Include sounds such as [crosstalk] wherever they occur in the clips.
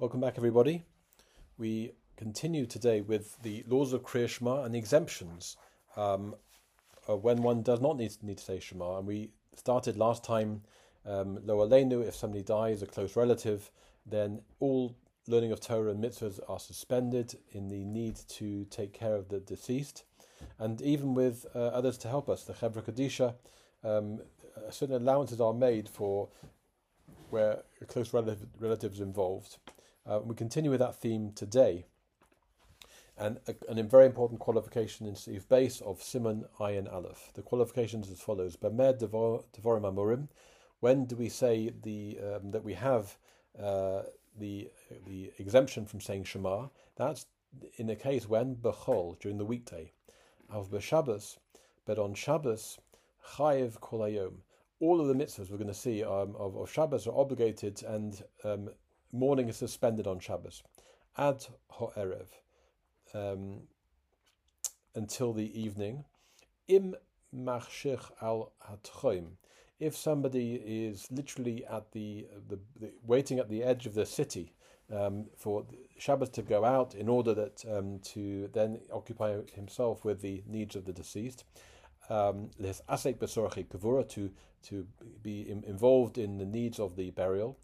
Welcome back, everybody. We continue today with the laws of Kriya Shema and the exemptions um, uh, when one does not need, need to say Shema. And we started last time, um, Lo Aleinu, if somebody dies, a close relative, then all learning of Torah and mitzvahs are suspended in the need to take care of the deceased. And even with uh, others to help us, the Chevra Kadisha, um, certain allowances are made for where a close relative, relatives involved. Uh, we continue with that theme today. And a, a very important qualification in Sif Beis of Simon Ayin Aleph. The qualifications as follows: Bamed Devorim Amurim. When do we say the um, that we have uh, the the exemption from saying Shema? That's in the case when Bechol during the weekday, of Shabbos, but on Shabbos Chayiv Kolayom. All of the mitzvahs we're going to see um, of, of Shabbos are obligated, and um, mourning is suspended on Shabbos. Ad Ho'erev um, until the evening. Im machshich al hatchoim. If somebody is literally at the, the, the, waiting at the edge of the city um, for Shabbos to go out in order that um, to then occupy himself with the needs of the deceased, um, to to be involved in the needs of the burial.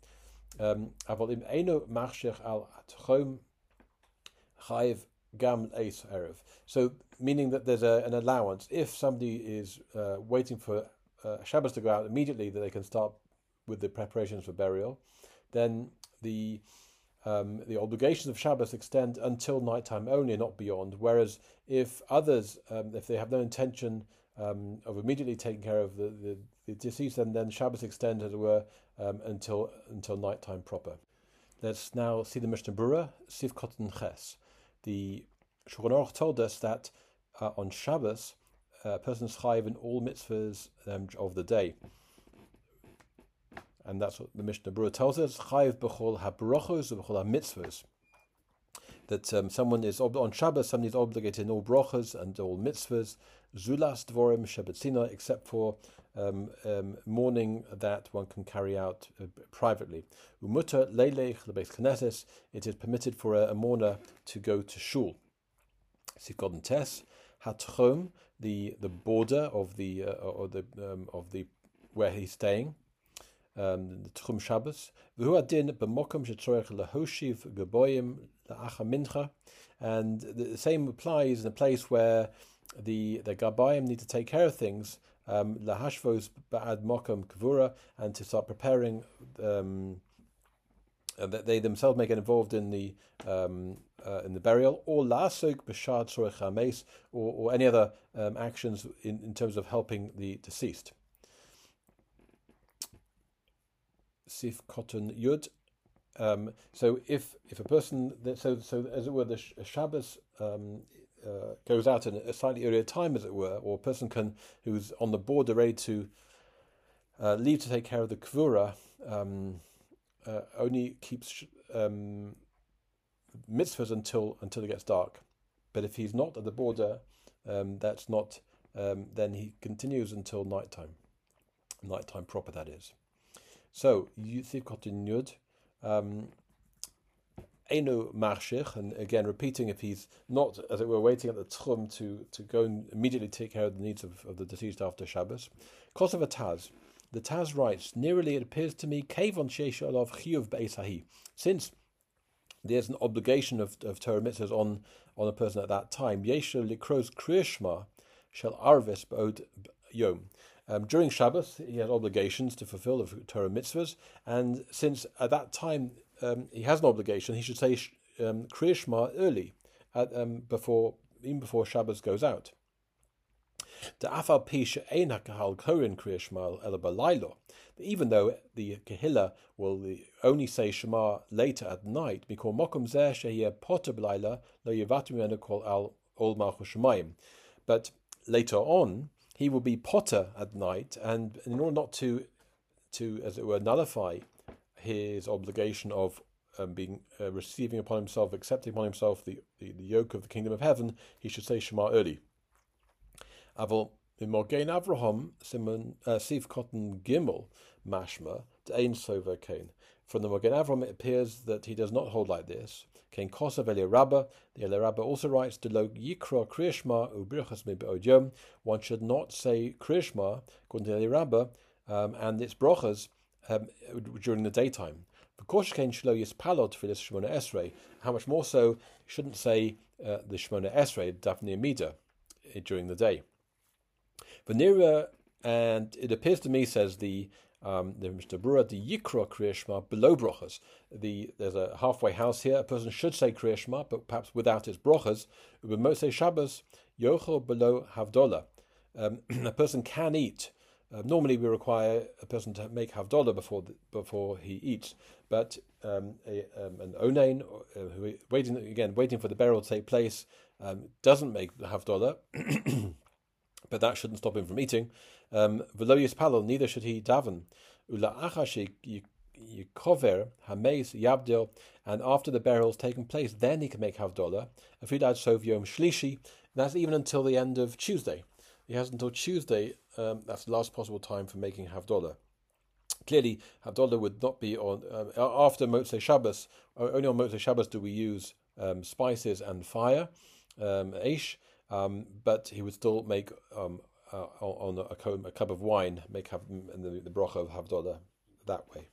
Chayiv gam eis erev. So meaning that there's a, an allowance if somebody is uh, waiting for uh, Shabbos to go out immediately, that they can start with the preparations for burial. Then the um, the obligations of Shabbos extend until nighttime only, not beyond. Whereas if others, um, if they have no intention um, of immediately taking care of the, the, the deceased, then, then Shabbos extends, as it were, um, until until nighttime proper. Let's now see the Mishnah Berurah, Sivkot and Ches the Shulchan Aruch told us that uh, on Shabbos, uh, a person is chayiv in all mitzvahs um, of the day. And that's what the Mishnah Berurah tells us, chayiv b'chol ha-brachos b'chol ha-mitzvahs. That um, someone is, ob- on Shabbos, someone is obligated in all brachas and all mitzvahs, zulas dvorim shebetzina, except for um, um, mourning that one can carry out uh, privately. Umuta leilech lebeis knesses, it is permitted for a, a mourner to go to shul. Sifgod tes hatchom, the the border of the uh, or the um, of the where he's staying. Um, the Tchum Shabbos. V'hu adin b'mokom shetzorech lehoshiv geboyim la'acha mincha. And the same applies in a place where the the gabayim need to take care of things lahashvos ba'ad mokam kavura, and to start preparing um, uh, that they themselves may get involved in the um, uh, in the burial, or lasuk b'shad sorech or or any other um, actions in, in terms of helping the deceased. Sif cotton yud. Um, so if if a person so so as it were the Shabbos um, uh, goes out in a slightly earlier time, as it were, or a person can who's on the border ready to uh, leave to take care of the kvura um, uh, only keeps um, mitzvahs until until it gets dark. But if he's not at the border, um, that's not. Um, then he continues until nighttime, nighttime proper. That is. So Yud. Eno Marshich, and again repeating if he's not, as it were, waiting at the Tchum to, to go and immediately take care of the needs of, of the deceased after Shabbos. Kosovo Taz. The Taz writes, Nearly it appears to me, Kevon Sheishalov Chiyuv Beisahi. Since there's an obligation of, of Torah mitzvahs on, on a person at that time, Yesha Likros Kriyashma Shall Arvis Bod Yom. Um, during Shabbos, he has obligations to fulfill the Torah mitzvahs, and since at that time um, he has an obligation, he should say um, Kriya Shema early, at, um, before even before Shabbos goes out. Even though the Kehillah will only say Shema later at night, because mokum zeh shehiyah potter b'layla lo yivatu kol al ol malchus But later on, he will be potter at night, and in order not to, to as it were, nullify his obligation of um, being uh, receiving upon himself, accepting upon himself the, the, the, yoke of the kingdom of heaven, he should say Shema early. Avol Magen Avraham Simon uh, Siv Cotton Gimel Mashma Ein Sover Kain. From the Magen Avram, it appears that he does not hold like this. Kain Kosav Elia Rabba. The Elia Rabba also writes, to Lo Yikra Kriyashma Ubrichas Yom. One should not say Kriyashma, according to Elia Rabba, um, and its brochas um, during the daytime. V'koshkein shelo yispalot for this Shemona Esrei. How much more so, shouldn't say uh, the Shemona Esrei, Daphne Amida, uh, during the day. Vanira, and it appears to me, says the um, Mishnah Berurah, the Yikra Kriyashma below brochas. The there's a halfway house here. A person should say Kriyashma, but perhaps without its brochas. Ubemose Shabbos Yochel below Havdolah. Um, [clears throat] a person can eat uh, normally, we require a person to make havdalah before the, before he eats, but um, a, um, an onain uh, who waiting again waiting for the burial to take place um, doesn't make the havdalah, [clears throat] but that shouldn't stop him from eating. Um, V'lo neither should he daven. Ula achashi yikover hameis yabdil, and after the burial's taken place, then he can make havdalah. Afidad sov yom shlishi. That's even until the end of Tuesday. He has until Tuesday um, that's the last possible time for making Havdalah. Clearly, Havdalah would not be on um, after Motzei Shabbos. Only on Motzei Shabbos do we use um, spices and fire, um, eish, um, but he would still make um, uh, on a, a, cup of wine, make have, the, the bracha of Havdalah that way.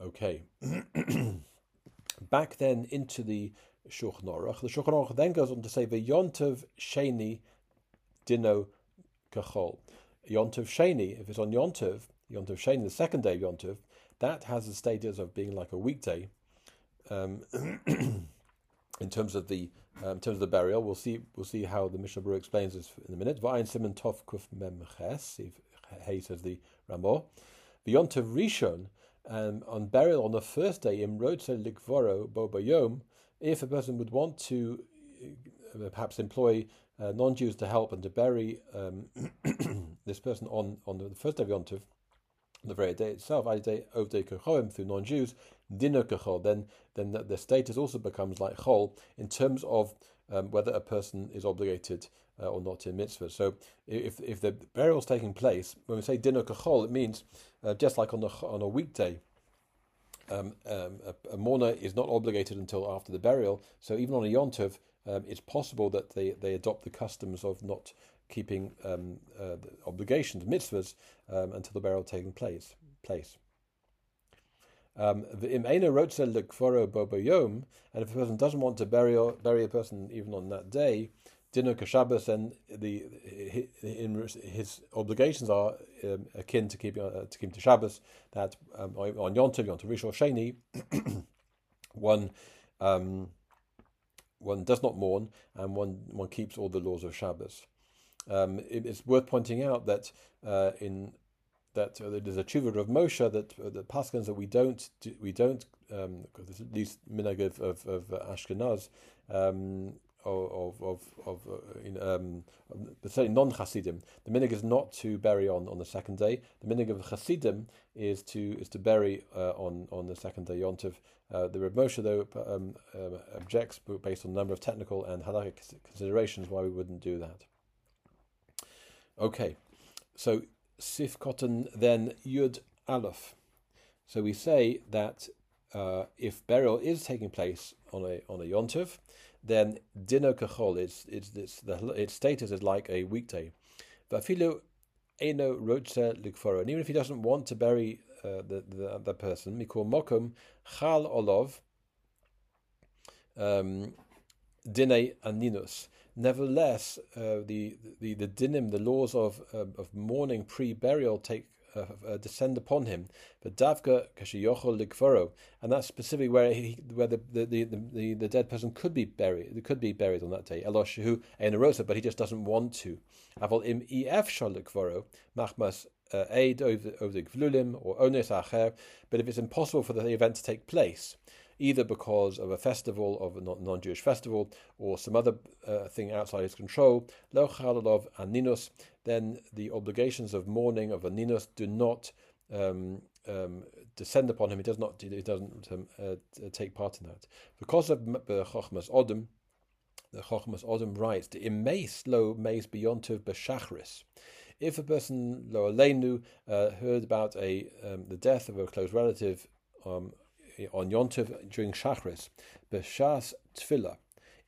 Okay. [clears throat] Back then into the Shulchan Aruch. The Shulchan Aruch then goes on to say, "V'yontav sheni dino kachol. Yontov Sheni, if it's on Yontov, Yontov Sheni, the second day of Yontov, that has the status of being like a weekday. Um, [clears throat] in terms of the um, in terms of the burial, we'll see we'll see how the Mishnah Berurah explains this in a minute. Kuf Mem Ches, Hey says the Ramah. Yontov Rishon, um, on burial on the first day, Im Rotze Likvoro Bo Bayom, if a person would want to uh, perhaps employ uh, non-Jews to help and to bury um, [clears throat] this person on, on the first day of Yom Tov, the very day itself, I day of day Kechoim through non-Jews, Kechol, then then the, status also becomes like Chol in terms of um, whether a person is obligated uh, or not in mitzvah. So if if the burial is taking place, when we say dinner Kechol, it means uh, just like on a on a weekday. Um, um, a, a, mourner is not obligated until after the burial. So even on a yontiv, um, it's possible that they, they adopt the customs of not keeping um, uh, obligations, mitzvahs, um, until the burial taking place. place. Um, and if a person doesn't want to bury, bury a person even on that day, dinner kashabas, and the his, his obligations are um, akin to keeping uh, to keep to Shabbos. That um, on Yom Tov, Yom Tov Rishon Sheni, [clears throat] one um, one does not mourn, and one one keeps all the laws of Shabbos. Um, it, it's worth pointing out that uh, in that uh, there's a tshuva of Moshe that uh, the paskins that we don't do, we don't um, at least minhag of, of, of Ashkenaz um, of of of uh, um, certainly non Hasidim. The minhag is not to bury on, on the second day. The minhag of Hasidim is to is to bury uh, on on the second day Yontiv. Uh, the Reb Moshe though um, uh, objects based on a number of technical and halakhic considerations why we wouldn't do that. Okay, so Sif Cotton then Yud Aleph. So we say that uh, if burial is taking place on a on a yontiv, then kachol, its its its, the, its status is like a weekday. Vafilu eno rotze likforo. And even if he doesn't want to bury uh, the, the the person, mikor mokum chal olov um, dine aninus. Nevertheless, uh, the, the the dinim, the laws of uh, of mourning pre burial take uh, uh, descend upon him. But davka kashiyochol likforo, and that's specifically where he, where the the, the, the, the dead person could be buried, could be buried on that day. Eloshu enarosa, but he just doesn't want to. Avol im ef likforo machmas uh, aid over the gvlulim or ones acher. But if it's impossible for the event to take place, either because of a festival, of a non Jewish festival, or some other uh, thing outside his control, lo chalalov aninus, then the obligations of mourning of aninus do not um, um, descend upon him. He does not. He doesn't um, uh, take part in that because of the chochmas odom. The chochmas odom writes the imeis lo meis beyond b'shachris. If a person lo aleinu uh, heard about a um, the death of a close relative um, on Yontiv during Shachris, b'shas tefillah,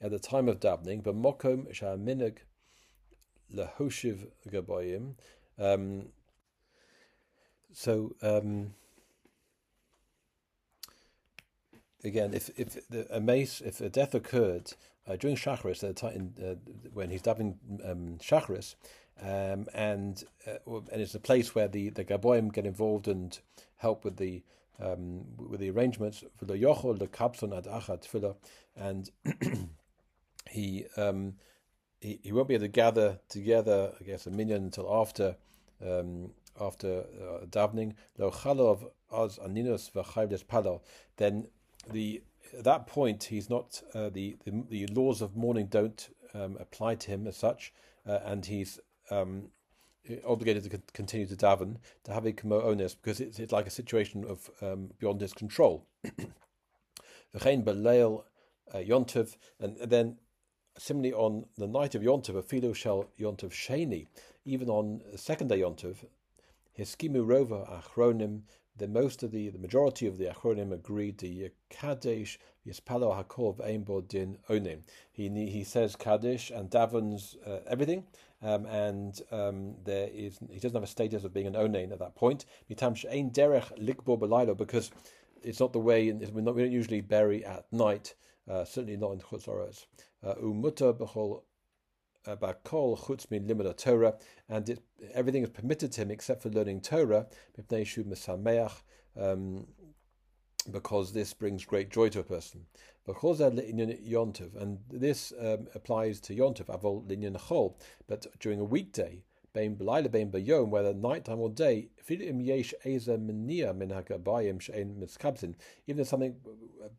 at the time of davening, b'mokom sha'minig lehoshiv gabayim. Um, so um, again, if if the, a mace, if a death occurred uh, during Shacharis, at the time uh, when he's davening um, um, and uh, and it's a place where the the Gaboim get involved and help with the um, with the arrangements for the Yochol, the Kapson ad Achat Tefillah, and [clears throat] he, um, he he won't be able to gather together, I guess, a minyan until after um, after uh, davening. Lo chalov az aninos v'chayvdes palal. Then the at that point he's not uh, the, the, the laws of mourning don't um, apply to him as such, uh, and he's um, obligated to continue to daven to have a kamo onus because it's, it's like a situation of um, beyond his control. [clears throat] V'chein uh, yontiv, and then similarly on the night of yontiv, a filo shel yontiv sheni, even on second day yontiv, hiskimu rova achronim the most of the, the majority of the Achronim agreed to Kadesh Yispalo Hakol V'Ein Din Onim. He he says Kaddish and davens uh, everything, um, and um, there is he doesn't have a status of being an Onain at that point. Derech Likbo because it's not the way. We don't usually bury at night. Uh, certainly not in Chutz B'Chol Bakol chutz min limud Torah, and it, everything is permitted to him except for learning Torah, um, because this brings great joy to a person. Because yontiv, and this um, applies to yontiv, avol linyan chol, but during a weekday, bein b'layla bein b'yom, whether nighttime or day, even if something,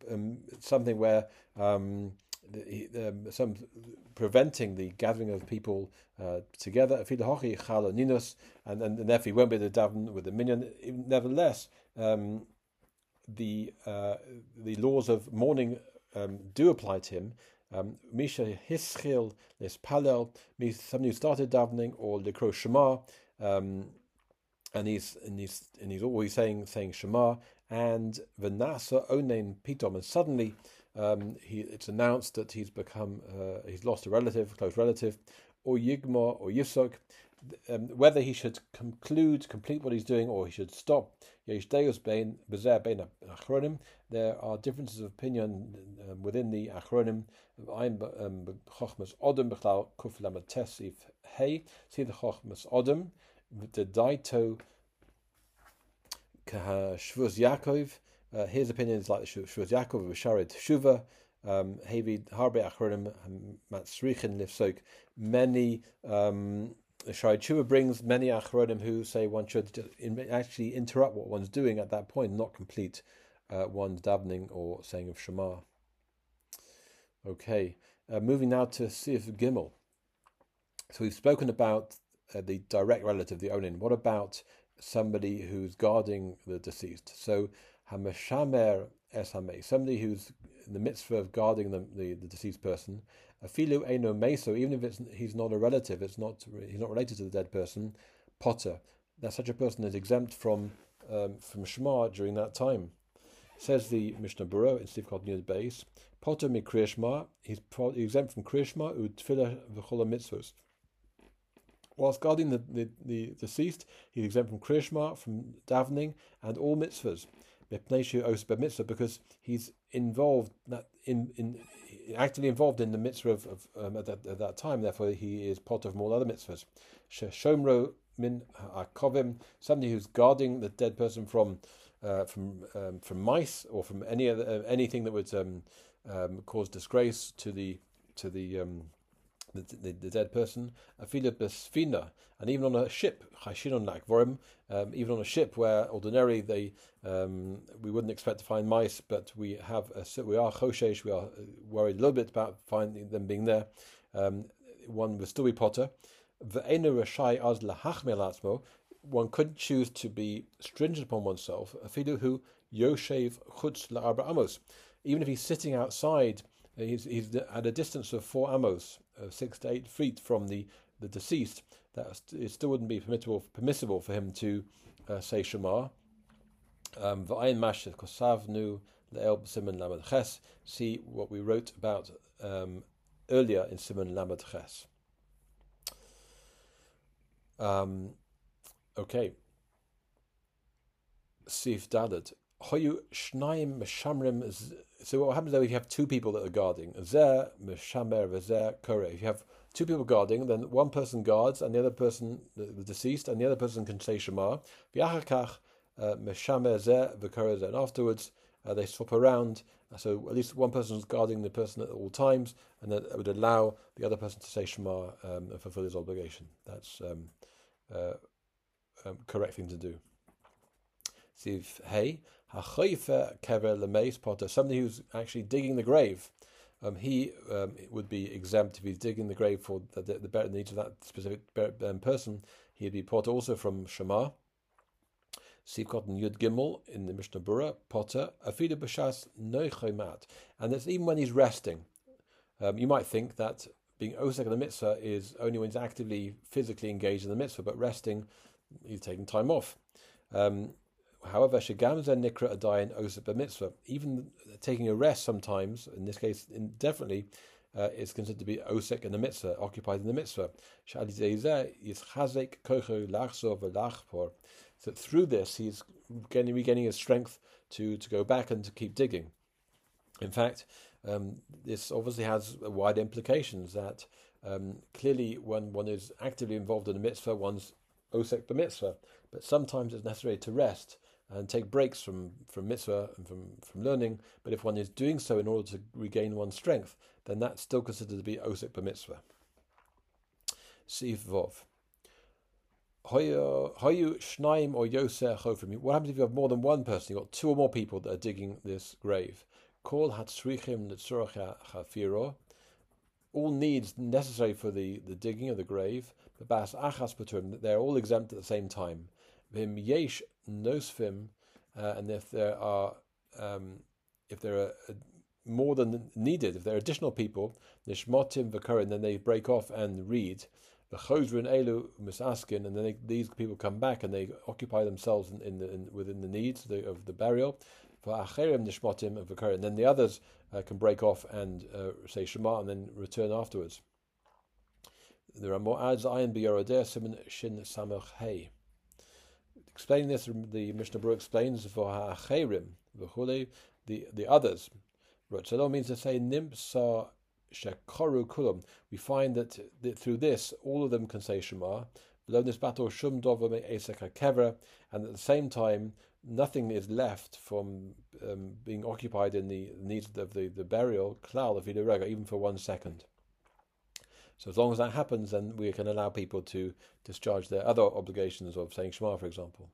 um, something where um, the, um, some preventing the gathering of people uh, together. And, and, and therefore he won't be daven with the minyan. Nevertheless, um, the uh, the laws of mourning um, do apply to him. Um, Misha hischil lis palel, somebody who started davening or lekro shema, um, and he's and he's and he's always saying saying shema and v'nasa onen pitom, and suddenly um, he, it's announced that he's become uh, he's lost a relative, a close relative, or yigma or yisok. Um, whether he should conclude, complete what he's doing, or he should stop. There are differences of opinion um, within the achronim. Um. See the Chochmas Odom, the daito shvuz Yaakov. Uh, his opinion is like the Shuvas Yaakov, Sharid Shuva, um, Havid Harbe Achronim, Matsrichin Lifsok. Many um, Sharid Shuva brings many Achronim who say one should actually interrupt what one's doing at that point, not complete uh, one's davening or saying of Shema. Okay, uh, moving now to Sif Gimel. So we've spoken about uh, the direct relative, the Onin. What about somebody who's guarding the deceased? So Hamashamer Esame, somebody who's in the mitzvah of guarding the, the, the deceased person. Afilu Eno Meso, even if it's, he's not a relative, it's not he's not related to the dead person, Potter. That such a person is exempt from um, from Shema during that time. Says the Mishnah Berurah in Steve the base, Potter mi Kriyashma, he's, exempt from Kriyashma u Tfilah v'chola mitzvahs. Whilst guarding the, the, the deceased, he's exempt from Kriyashma, from davening, and all mitzvahs because he's involved in in actively involved in the mitzvah of, of um, at, that, at, that, time. Therefore, he is part of all other mitzvahs. Shomro min akovim, somebody who's guarding the dead person from uh, from um, from mice or from any other uh, anything that would um, um, cause disgrace to the to the um, the, the, the, dead person, afila besfina, and even on a ship, lakvorim, um, even on a ship where ordinarily they um, we wouldn't expect to find mice, but we have a, we are choshesh, we are uh, worried a little bit about finding them being there. Um, one would still be potter. One could choose to be stringent upon oneself. Afilu who yoshev chutz la'arba amos. Even if he's sitting outside, he's, he's at a distance of four amos, six to eight feet from the the deceased, that it still wouldn't be permissible permissible for him to uh, say Shema. Um, V'ayin kosavnu le'el. See what we wrote about um, earlier in Simon lamed ches. Um, okay. Sif Dalet. Hoyu Shnaim Meshamrim. So what happens though if you have two people that are guarding? Zer Meshamer Vezer Kore. If you have two people guarding, then one person guards and the other person, the, deceased, and the other person can say Shema. V'yachakach uh, Meshamer Zer V'Kore And afterwards uh, they swap around. So at least one person is guarding the person at all times, and that would allow the other person to say Shema um, and fulfill his obligation. That's um, uh, um, correct thing to do. Siv Hey, Hachoife Kever Lemeis Potter, somebody who's actually digging the grave. Um, he um, would be exempt if he's digging the grave for the, the, the needs of that specific um, person. He'd be Potter also from Shema. Sivkot and Yud Gimel in the Mishnah Berurah, Potter, Afidu B'Shas Noichomat. And that's even when he's resting. Um, you might think that being Osek in the mitzvah is only when he's actively, physically engaged in the mitzvah, but resting, he's taking time off. Um, However, Shagamza Nikra Adayan Osip mitzvah, even taking a rest sometimes, in this case, definitely, uh, is considered to be Osik in the mitzvah, occupied in the mitzvah. So through this, he's getting, regaining his strength to, to go back and to keep digging. In fact, um, this obviously has wide implications that um, clearly when one is actively involved in a mitzvah, one's osek the mitzvah, but sometimes it's necessary to rest and take breaks from, from mitzvah and from, from learning. But if one is doing so in order to regain one's strength, then that's still considered to be osik b'mitzvah. Sif vov. Hoyu shnaim or yoseh chofrim. What happens if you have more than one person? You've got two or more people that are digging this grave. Chafiro. All needs necessary for the, the digging of the grave. Bas achas. They're all exempt at the same time. Yesh nosfim, uh, and if there are um, if there are uh, more than needed, if there are additional people, nishmotim v'karin, then they break off and read. The chosrin elu misaskin, and then they, these people come back and they occupy themselves in, in, the, in within the needs of the, of the burial. For acherim nishmotim and then the others uh, can break off and uh, say shema and then return afterwards. There are more ads ayin biyorodeh simin shin samach hey. Explaining this, the Mishnah Berurah explains for ha'acherim, the the others. Rotzelo means to say nimsa shekoru kulam. We find that, that through this, all of them can say Shema. Below this battle shum kever, and at the same time, nothing is left from um, being occupied in the needs of the, the burial, klal of even for one second. So as long as that happens, then we can allow people to discharge their other obligations of saying Shema, for example.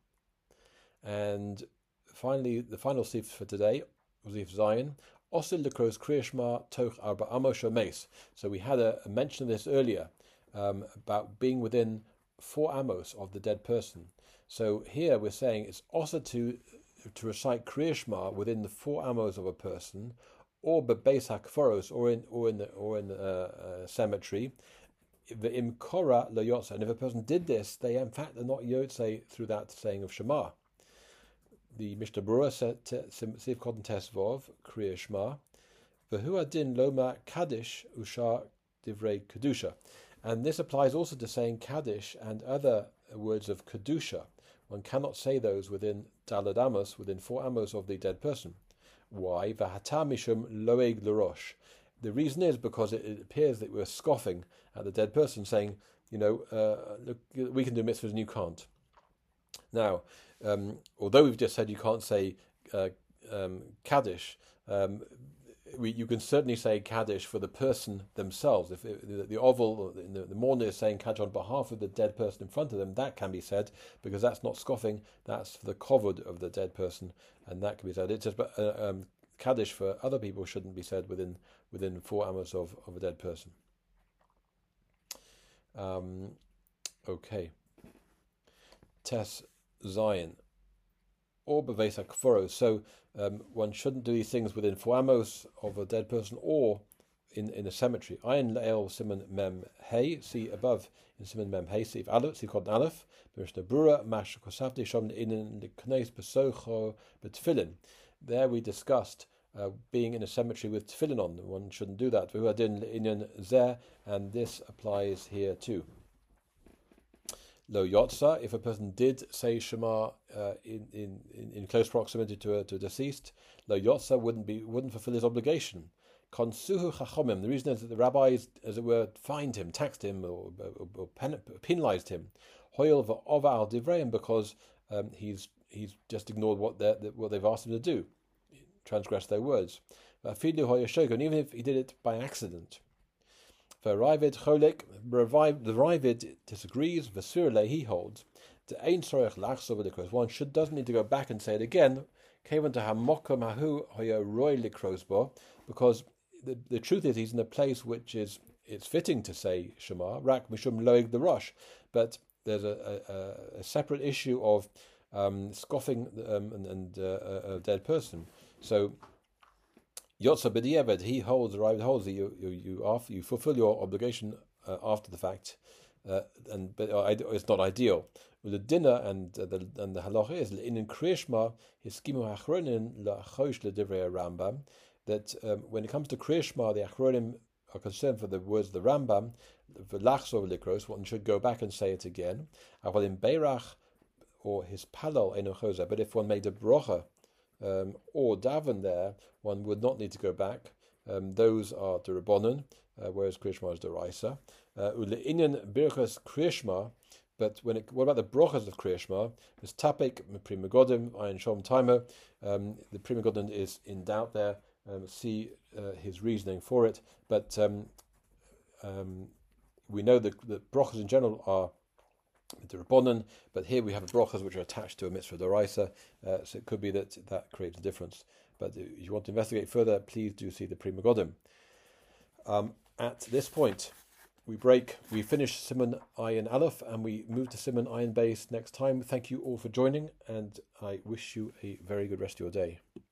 And finally, the final sif for today, Sif Zion, Osil Lekros Kriyashma Toch Arba Amos Mace. So we had a, a, mention of this earlier um, about being within four amos of the dead person. So here we're saying it's also to to recite Kriyashma within the four amos of a person, or bebeis hakforos, or in or in the, or in the uh, uh, cemetery. The imkora lo and if a person did this, they in fact are not yotze through that saying of Shema. The Mishnah Berurah said Siv Kotten Tesvov Kriya Shema, V'hu adin loma kaddish ushar divrei kedusha, and this applies also to saying kaddish and other words of kedusha. One cannot say those within dalad amos, within four amos of the dead person. Why? Vahatamishum loeg lerosh. The reason is because it, it, appears that we're scoffing at the dead person, saying, you know, uh, look, we can do mitzvahs and you can't. Now, um, although we've just said you can't say uh, um, Kaddish, um, we, you can certainly say Kaddish for the person themselves. If the, the oval, the, the mourner is saying Kaddish on behalf of the dead person in front of them, that can be said because that's not scoffing, that's for the covered of the dead person, and that can be said. It's just, but uh, um, Kaddish for other people shouldn't be said within within four amos of, of a dead person. Um, okay. Tess Zion or Bavesa Kforo. So um, one shouldn't do these things within four amos of a dead person or in, in a cemetery. Ayin Le'el Simon Mem Hey, see above in Simon Mem Hey, see if Aleph, see called Aleph, Mishnah Berurah, Mash Kosavdi Shom in the Knes Besocho Betfilin. There we discussed uh, being in a cemetery with tefillin on. One shouldn't do that. And this applies here too. Lo yotza, if a person did say Shema uh, in, in, in close proximity to a, to a deceased, lo yotza wouldn't be wouldn't fulfill his obligation. Konsuhu chachomim. The reason is that the rabbis, as it were, fined him, taxed him, or, or, or penalized him. Hoyel v'oval divreim because um, he's he's just ignored what what they've asked him to do, transgressed their words. And even if he did it by accident. For Ravid Cholik, the Ravid disagrees, Vasirle he holds, Ein. One should doesn't need to go back and say it again, Kavan to Hamokam Hahu Hoya Roy Likrosbo, because the, the truth is he's in a place which is it's fitting to say Shema, Rak Mishum Loig the Rosh, but there's a, a, a separate issue of um, scoffing um, and, and uh, a dead person. So Yotza b'di'eved, he holds, Ravid holds that you, you, you, after, you fulfill your obligation uh, after the fact, uh, and but uh, it's not ideal. With the dinner and uh, the and the halacha is in kriyishma hiskimu achronin lachosh ledivrei Rambam that um, when it comes to kriyishma, the achronim are concerned for the words of the Rambam, for lachsov likros, one should go back and say it again. Aval in beirach or his palal enochoza, but if one made a brocha um, or daven there, one would not need to go back. Um, those are the Rabbonon, uh, whereas Krishma is the Raisa. Uh, Ule'inyan birchas Krishma, but when it, what about the brochas of Kriyashma? There's tapik, Pri Megadim, ayin shom timer. Um, the Pri Megadim is in doubt there. Um, see uh, his reasoning for it. But um, um, we know that the brochas in general are the Rabbonon, but here we have brochas which are attached to a mitzvah doraisa, uh, so it could be that that creates a difference. But if you want to investigate further, please do see the Pri Megadim. Um, at this point, we break, we finish Simon Ayin Aleph, and we move to Simon Ayin Base next time. Thank you all for joining, and I wish you a very good rest of your day.